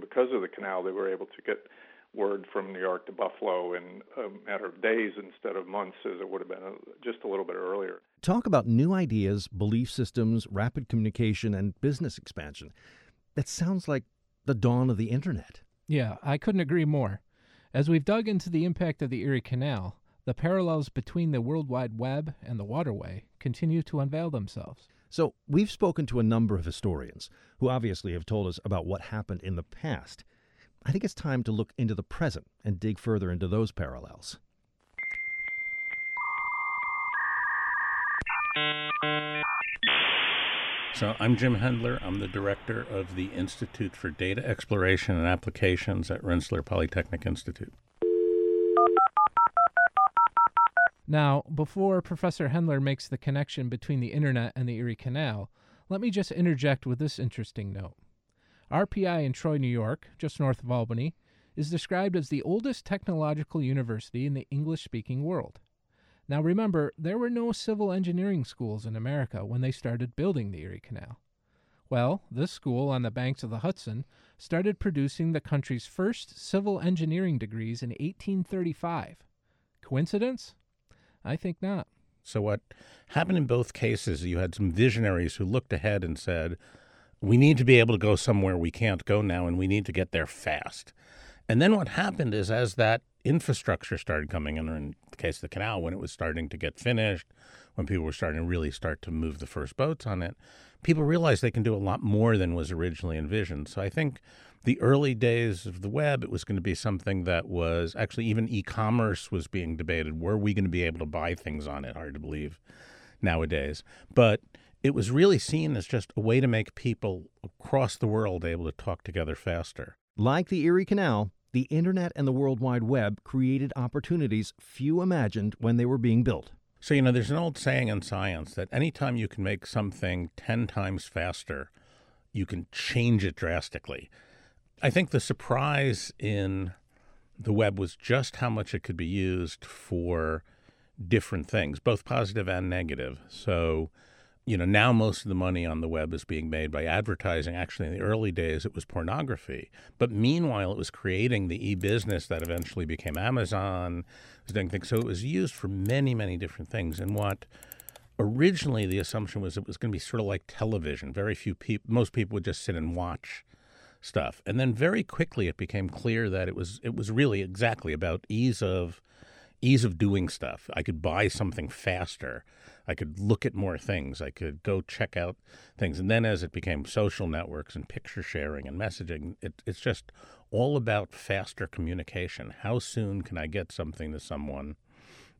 because of the canal, they were able to get word from New York to Buffalo in a matter of days instead of months, as it would have been a, just a little bit earlier. Talk about new ideas, belief systems, rapid communication, and business expansion. That sounds like the dawn of the internet. Yeah, I couldn't agree more. As we've dug into the impact of the Erie Canal, the parallels between the World Wide Web and the waterway continue to unveil themselves. So, we've spoken to a number of historians who obviously have told us about what happened in the past. I think it's time to look into the present and dig further into those parallels. So, I'm Jim Hendler. I'm the director of the Institute for Data Exploration and Applications at Rensselaer Polytechnic Institute. Now, before Professor Hendler makes the connection between the Internet and the Erie Canal, let me just interject with this interesting note. RPI in Troy, New York, just north of Albany, is described as the oldest technological university in the English speaking world. Now remember, there were no civil engineering schools in America when they started building the Erie Canal. Well, this school on the banks of the Hudson started producing the country's first civil engineering degrees in 1835. Coincidence? I think not. So, what happened in both cases, you had some visionaries who looked ahead and said, we need to be able to go somewhere we can't go now, and we need to get there fast. And then what happened is, as that infrastructure started coming in, or in the case of the canal, when it was starting to get finished, when people were starting to really start to move the first boats on it, people realized they can do a lot more than was originally envisioned. So I think the early days of the web, it was going to be something that was actually even e commerce was being debated. Were we going to be able to buy things on it? Hard to believe nowadays. But it was really seen as just a way to make people across the world able to talk together faster. Like the Erie Canal, the Internet and the World Wide Web created opportunities few imagined when they were being built. So, you know, there's an old saying in science that anytime you can make something 10 times faster, you can change it drastically. I think the surprise in the web was just how much it could be used for different things, both positive and negative. So, you know, now most of the money on the web is being made by advertising. Actually, in the early days, it was pornography. But meanwhile, it was creating the e business that eventually became Amazon. So it was used for many, many different things. And what originally the assumption was it was going to be sort of like television. Very few people, most people would just sit and watch stuff. And then very quickly it became clear that it was it was really exactly about ease of ease of doing stuff. I could buy something faster. I could look at more things. I could go check out things. And then as it became social networks and picture sharing and messaging, it, it's just all about faster communication. How soon can I get something to someone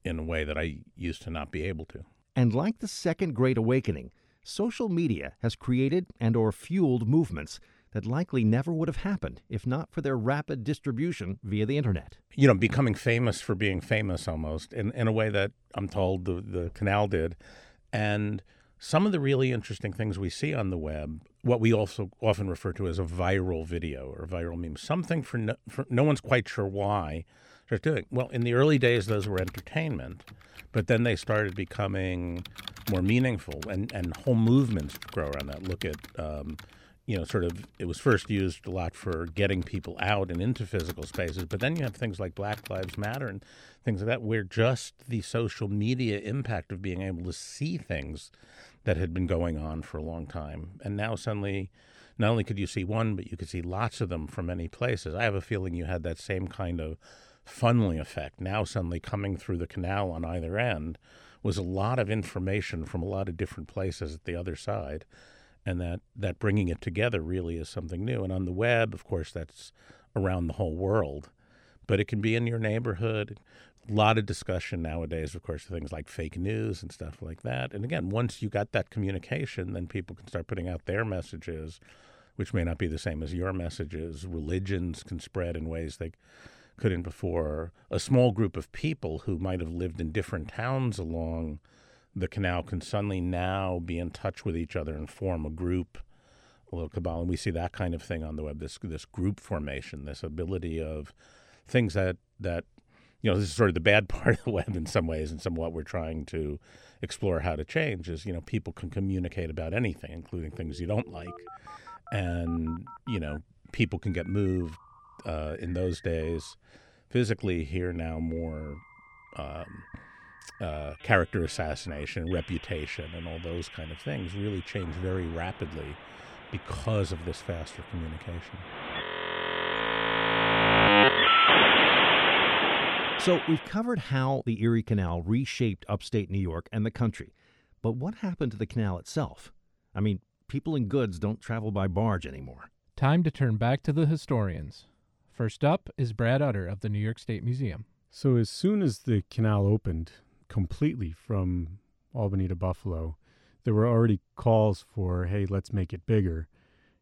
in a way that I used to not be able to? And like the Second Great Awakening, social media has created and or fueled movements that likely never would have happened if not for their rapid distribution via the internet. You know, becoming famous for being famous almost in, in a way that I'm told the, the canal did. And some of the really interesting things we see on the web, what we also often refer to as a viral video or viral meme, something for no, for no one's quite sure why they're doing. Well, in the early days, those were entertainment, but then they started becoming more meaningful, and, and whole movements grow around that. Look at um, you know, sort of, it was first used a lot for getting people out and into physical spaces. But then you have things like Black Lives Matter and things like that, where just the social media impact of being able to see things that had been going on for a long time. And now suddenly, not only could you see one, but you could see lots of them from many places. I have a feeling you had that same kind of funneling effect. Now, suddenly coming through the canal on either end was a lot of information from a lot of different places at the other side and that that bringing it together really is something new. And on the web, of course, that's around the whole world, but it can be in your neighborhood. A lot of discussion nowadays, of course, things like fake news and stuff like that. And again, once you got that communication, then people can start putting out their messages, which may not be the same as your messages. Religions can spread in ways they couldn't before. A small group of people who might have lived in different towns along the canal can suddenly now be in touch with each other and form a group, a little cabal. And we see that kind of thing on the web, this this group formation, this ability of things that that you know, this is sort of the bad [LAUGHS] part of the web in some ways, and some what we're trying to explore how to change is, you know, people can communicate about anything, including things you don't like. And, you know, people can get moved uh, in those days physically here now more um, uh, character assassination, reputation, and all those kind of things really change very rapidly because of this faster communication. So, we've covered how the Erie Canal reshaped upstate New York and the country. But what happened to the canal itself? I mean, people and goods don't travel by barge anymore. Time to turn back to the historians. First up is Brad Utter of the New York State Museum. So, as soon as the canal opened, completely from Albany to Buffalo. There were already calls for, hey, let's make it bigger.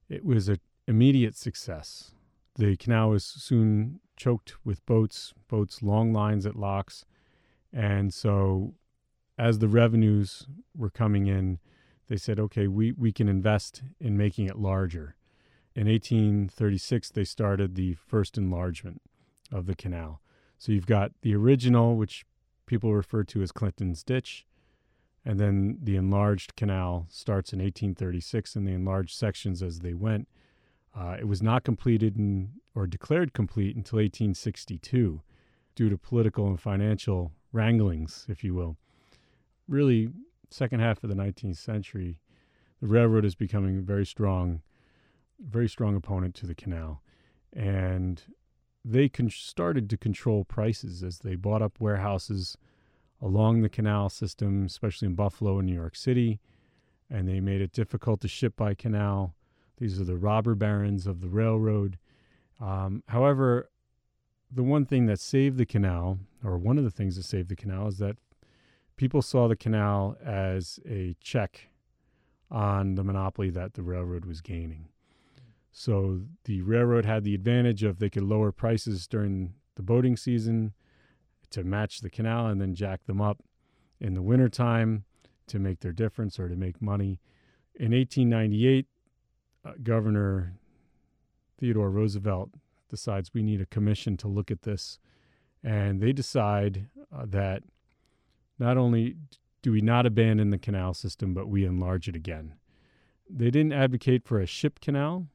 It was an immediate success. The canal was soon choked with boats, boats, long lines at locks. And so, as the revenues were coming in, they said, okay, we, we can invest in making it larger. In 1836, they started the first enlargement of the canal. So you've got the original, which people refer to as Clinton's Ditch. And then the enlarged canal starts in 1836, and the enlarged sections as they went. Uh, it was not completed in, or declared complete until 1862 due to political and financial wranglings, if you will. Really, second half of the 19th century, the railroad is becoming a very strong, very strong opponent to the canal. And they con- started to control prices as they bought up warehouses along the canal system, especially in Buffalo and New York City, and they made it difficult to ship by canal. These are the robber barons of the railroad. Um, however, the one thing that saved the canal, or one of the things that saved the canal, is that people saw the canal as a check on the monopoly that the railroad was gaining. So the railroad had the advantage of they could lower prices during the boating season to match the canal and then jack them up in the wintertime to make their difference or to make money. In 1898, uh, Governor Theodore Roosevelt decides we need a commission to look at this. And they decide uh, that not only do we not abandon the canal system, but we enlarge it again? They didn't advocate for a ship canal,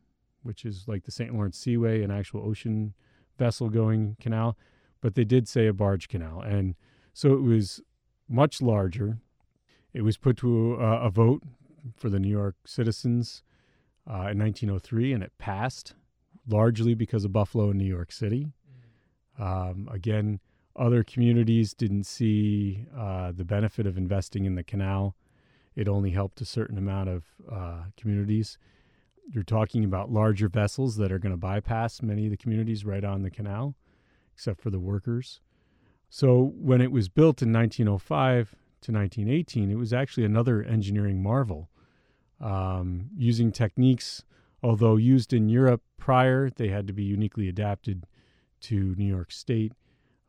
which is like the St. Lawrence Seaway, an actual ocean vessel going canal, but they did say a barge canal. And so it was much larger. It was put to a, a vote for the New York citizens uh, in 1903, and it passed largely because of Buffalo and New York City. Um, again, other communities didn't see uh, the benefit of investing in the canal. It only helped a certain amount of uh, communities. You're talking about larger vessels that are going to bypass many of the communities right on the canal, except for the workers. So when it was built in 1905 to 1918, it was actually another engineering marvel. Um, using techniques, although used in Europe prior, they had to be uniquely adapted to New York State,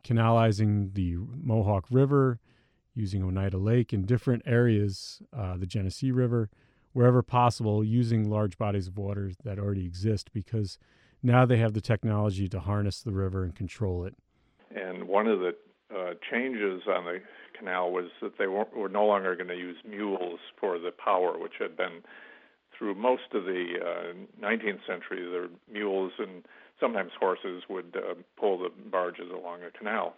canalizing the Mohawk River, using Oneida Lake in different areas, uh, the Genesee River, wherever possible, using large bodies of water that already exist because now they have the technology to harness the river and control it. And one of the uh, changes on the canal was that they were, no longer going to use mules for the power, which had been through most of the uh, 19th century. The mules and sometimes horses would uh, pull the barges along the canal.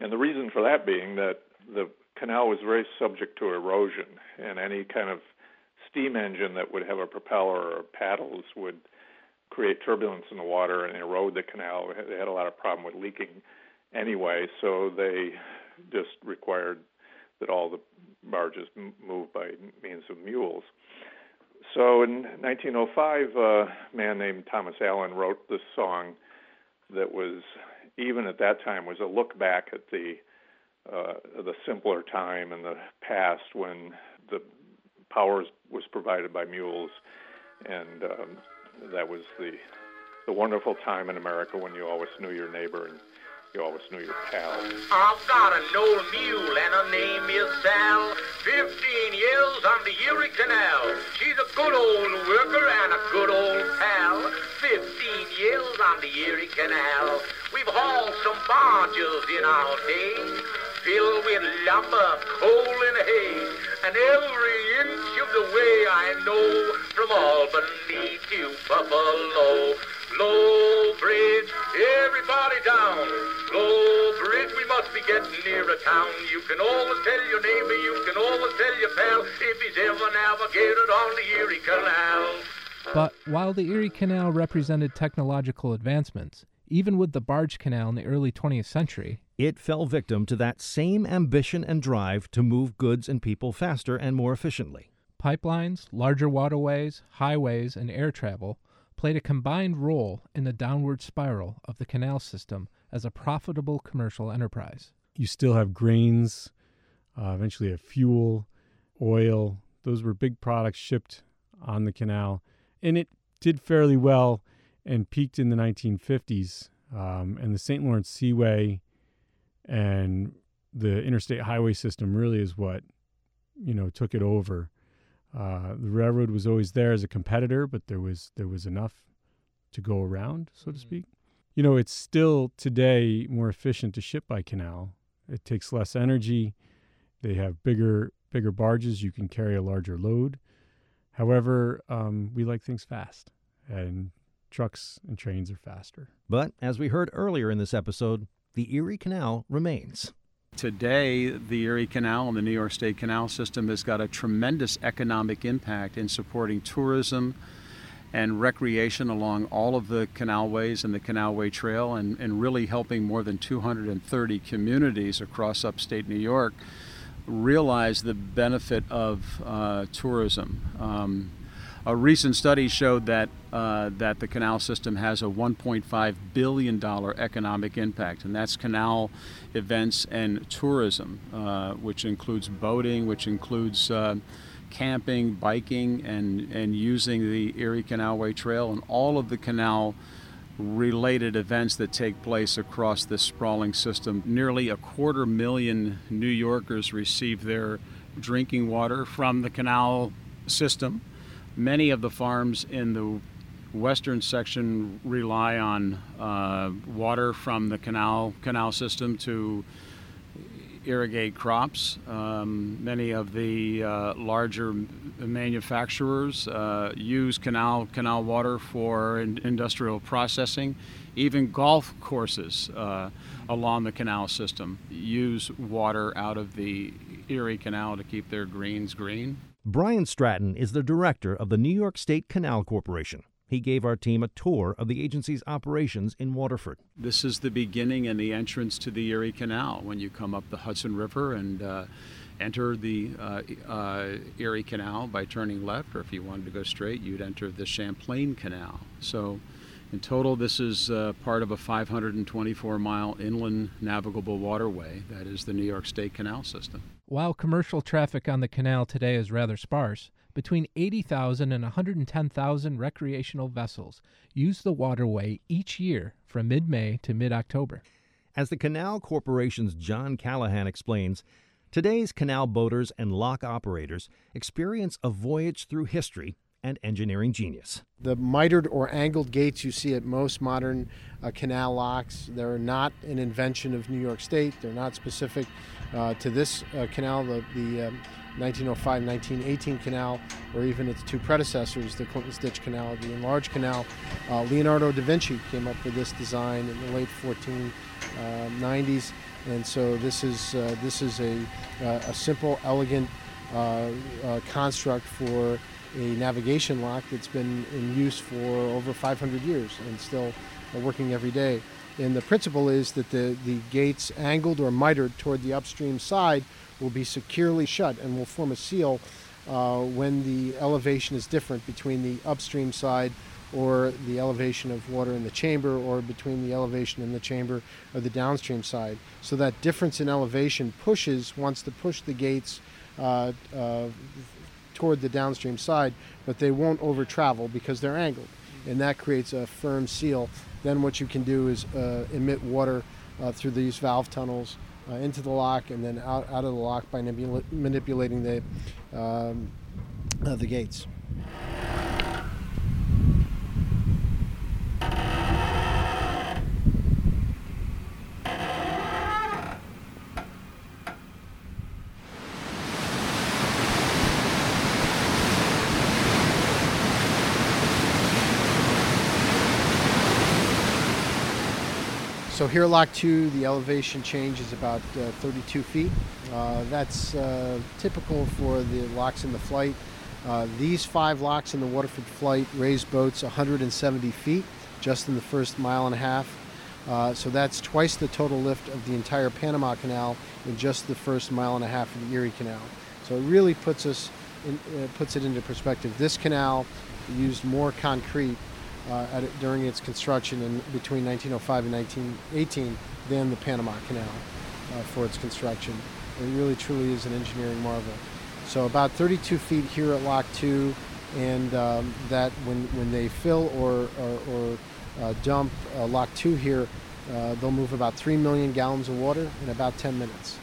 And the reason for that being that the canal was very subject to erosion, and any kind of steam engine that would have a propeller or paddles would create turbulence in the water and erode the canal. They had a lot of problem with leaking anyway, so they just required that all the barges move by means of mules. So in 1905, a man named Thomas Allen wrote this song that was, even at that time, was a look back at the uh, the simpler time in the past when the power was provided by mules, and um, that was the the wonderful time in America when you always knew your neighbor and you always knew your pal. I've got an old mule and her name is Sal. Fifteen years on the Erie Canal. She's a good old worker and a good old pal. Fifteen years on the Erie Canal. We've hauled some barges in our day, filled with lumber, coal, and hay. And every inch the way I know from Albany to Buffalo. Low bridge, everybody down. Low bridge, we must be getting near a town. You can always tell your neighbor, you can always tell your pal if he's ever navigated on the Erie Canal. But while the Erie Canal represented technological advancements, even with the barge canal in the early 20th century, it fell victim to that same ambition and drive to move goods and people faster and more efficiently. Pipelines, larger waterways, highways, and air travel played a combined role in the downward spiral of the canal system as a profitable commercial enterprise. You still have grains, uh, eventually a fuel, oil. Those were big products shipped on the canal. And it did fairly well and peaked in the 1950s. Um, and the St. Lawrence Seaway and the interstate highway system really is what, you know, took it over. Uh, the railroad was always there as a competitor, but there was there was enough to go around, so to speak. You know, it's still today more efficient to ship by canal. It takes less energy. They have bigger bigger barges. You can carry a larger load. However, um, we like things fast, and trucks and trains are faster. But as we heard earlier in this episode, the Erie Canal remains. Today, the Erie Canal and the New York State Canal System has got a tremendous economic impact in supporting tourism and recreation along all of the canalways and the Canalway Trail, and, and really helping more than 230 communities across upstate New York realize the benefit of uh, tourism. Um, a recent study showed that uh, that the canal system has a 1.5 billion dollar economic impact, and that's canal events and tourism, uh, which includes boating, which includes uh, camping, biking, and and using the Erie Canalway Trail and all of the canal related events that take place across this sprawling system. Nearly a quarter million New Yorkers receive their drinking water from the canal system. Many of the farms in the western section rely on uh, water from the canal canal system to irrigate crops. Um, many of the uh, larger manufacturers uh, use canal canal water for in- industrial processing. Even golf courses uh, along the canal system use water out of the Erie Canal to keep their greens green. Brian Stratton is the director of the New York State Canal Corporation. He gave our team a tour of the agency's operations in Waterford. This is the beginning and the entrance to the Erie Canal when you come up the Hudson River and uh, enter the uh, uh, Erie Canal by turning left, or if you wanted to go straight, you'd enter the Champlain Canal. So, in total, this is uh, part of a 524 mile inland navigable waterway that is the New York State Canal System. While commercial traffic on the canal today is rather sparse, between 80,000 and 110,000 recreational vessels use the waterway each year from mid May to mid October. As the Canal Corporation's John Callahan explains, today's canal boaters and lock operators experience a voyage through history and engineering genius. The mitered or angled gates you see at most modern uh, canal locks, they're not an invention of New York State. They're not specific uh, to this uh, canal, the, the um, 1905-1918 canal, or even its two predecessors, the Clinton Ditch Canal, the enlarged canal. Uh, Leonardo da Vinci came up with this design in the late 1490s, uh, and so this is uh, this is a, a simple, elegant construct for a navigation lock that's been in use for over 500 years and still working every day. And the principle is that the, the gates angled or mitered toward the upstream side will be securely shut and will form a seal uh, when the elevation is different between the upstream side or the elevation of water in the chamber or between the elevation in the chamber or the downstream side. So that difference in elevation pushes, wants to push the gates uh, uh, toward the downstream side, but they won't over travel because they're angled. And that creates a firm seal. Then what you can do is uh, emit water uh, through these valve tunnels uh, into the lock and then out, out of the lock by manipulating the, um, uh, the gates. So here lock 2, the elevation change is about uh, 32 feet. Uh, that's uh, typical for the locks in the flight. Uh, these five locks in the Waterford flight raise boats 170 feet just in the first mile and a half. Uh, so that's twice the total lift of the entire Panama Canal in just the first mile and a half of the Erie Canal. So it really puts us in, puts it into perspective. This canal used more concrete uh, it, during its construction in between 1905 and 1918 than the Panama Canal uh, for its construction. It really truly is an engineering marvel. So about 32 feet here at Lock 2, and um, that when, when they fill or, or, or uh, dump uh, Lock 2 here, uh, they'll move about 3 million gallons of water in about 10 minutes.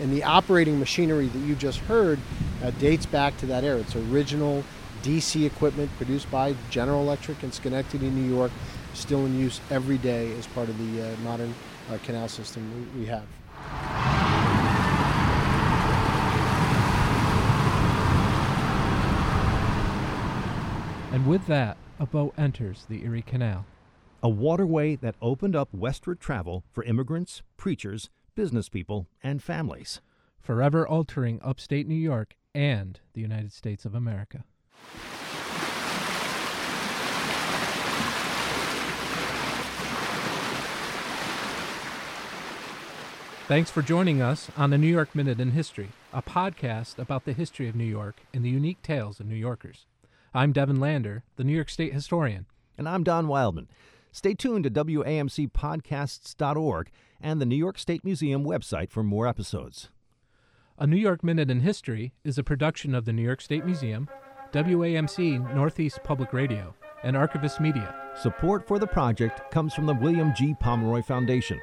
And the operating machinery that you just heard uh, dates back to that era. It's original DC equipment produced by General Electric in Schenectady, New York, still in use every day as part of the uh, modern uh, canal system we, we have. And with that, a boat enters the Erie Canal. A waterway that opened up westward travel for immigrants, preachers, business people, and families. Forever altering upstate New York and the United States of America. Thanks for joining us on the New York Minute in History, a podcast about the history of New York and the unique tales of New Yorkers. I'm Devin Lander, the New York State historian. And I'm Don Wildman. Stay tuned to WAMCpodcasts.org and the New York State Museum website for more episodes. A New York Minute in History is a production of the New York State Museum, WAMC Northeast Public Radio, and Archivist Media. Support for the project comes from the William G. Pomeroy Foundation.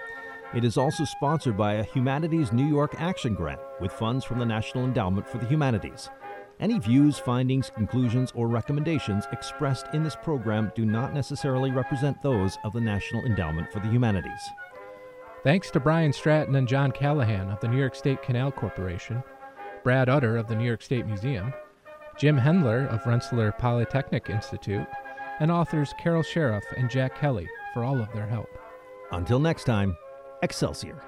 It is also sponsored by a Humanities New York Action Grant with funds from the National Endowment for the Humanities. Any views, findings, conclusions, or recommendations expressed in this program do not necessarily represent those of the National Endowment for the Humanities. Thanks to Brian Stratton and John Callahan of the New York State Canal Corporation, Brad Utter of the New York State Museum, Jim Hendler of Rensselaer Polytechnic Institute, and authors Carol Sheriff and Jack Kelly for all of their help. Until next time, Excelsior.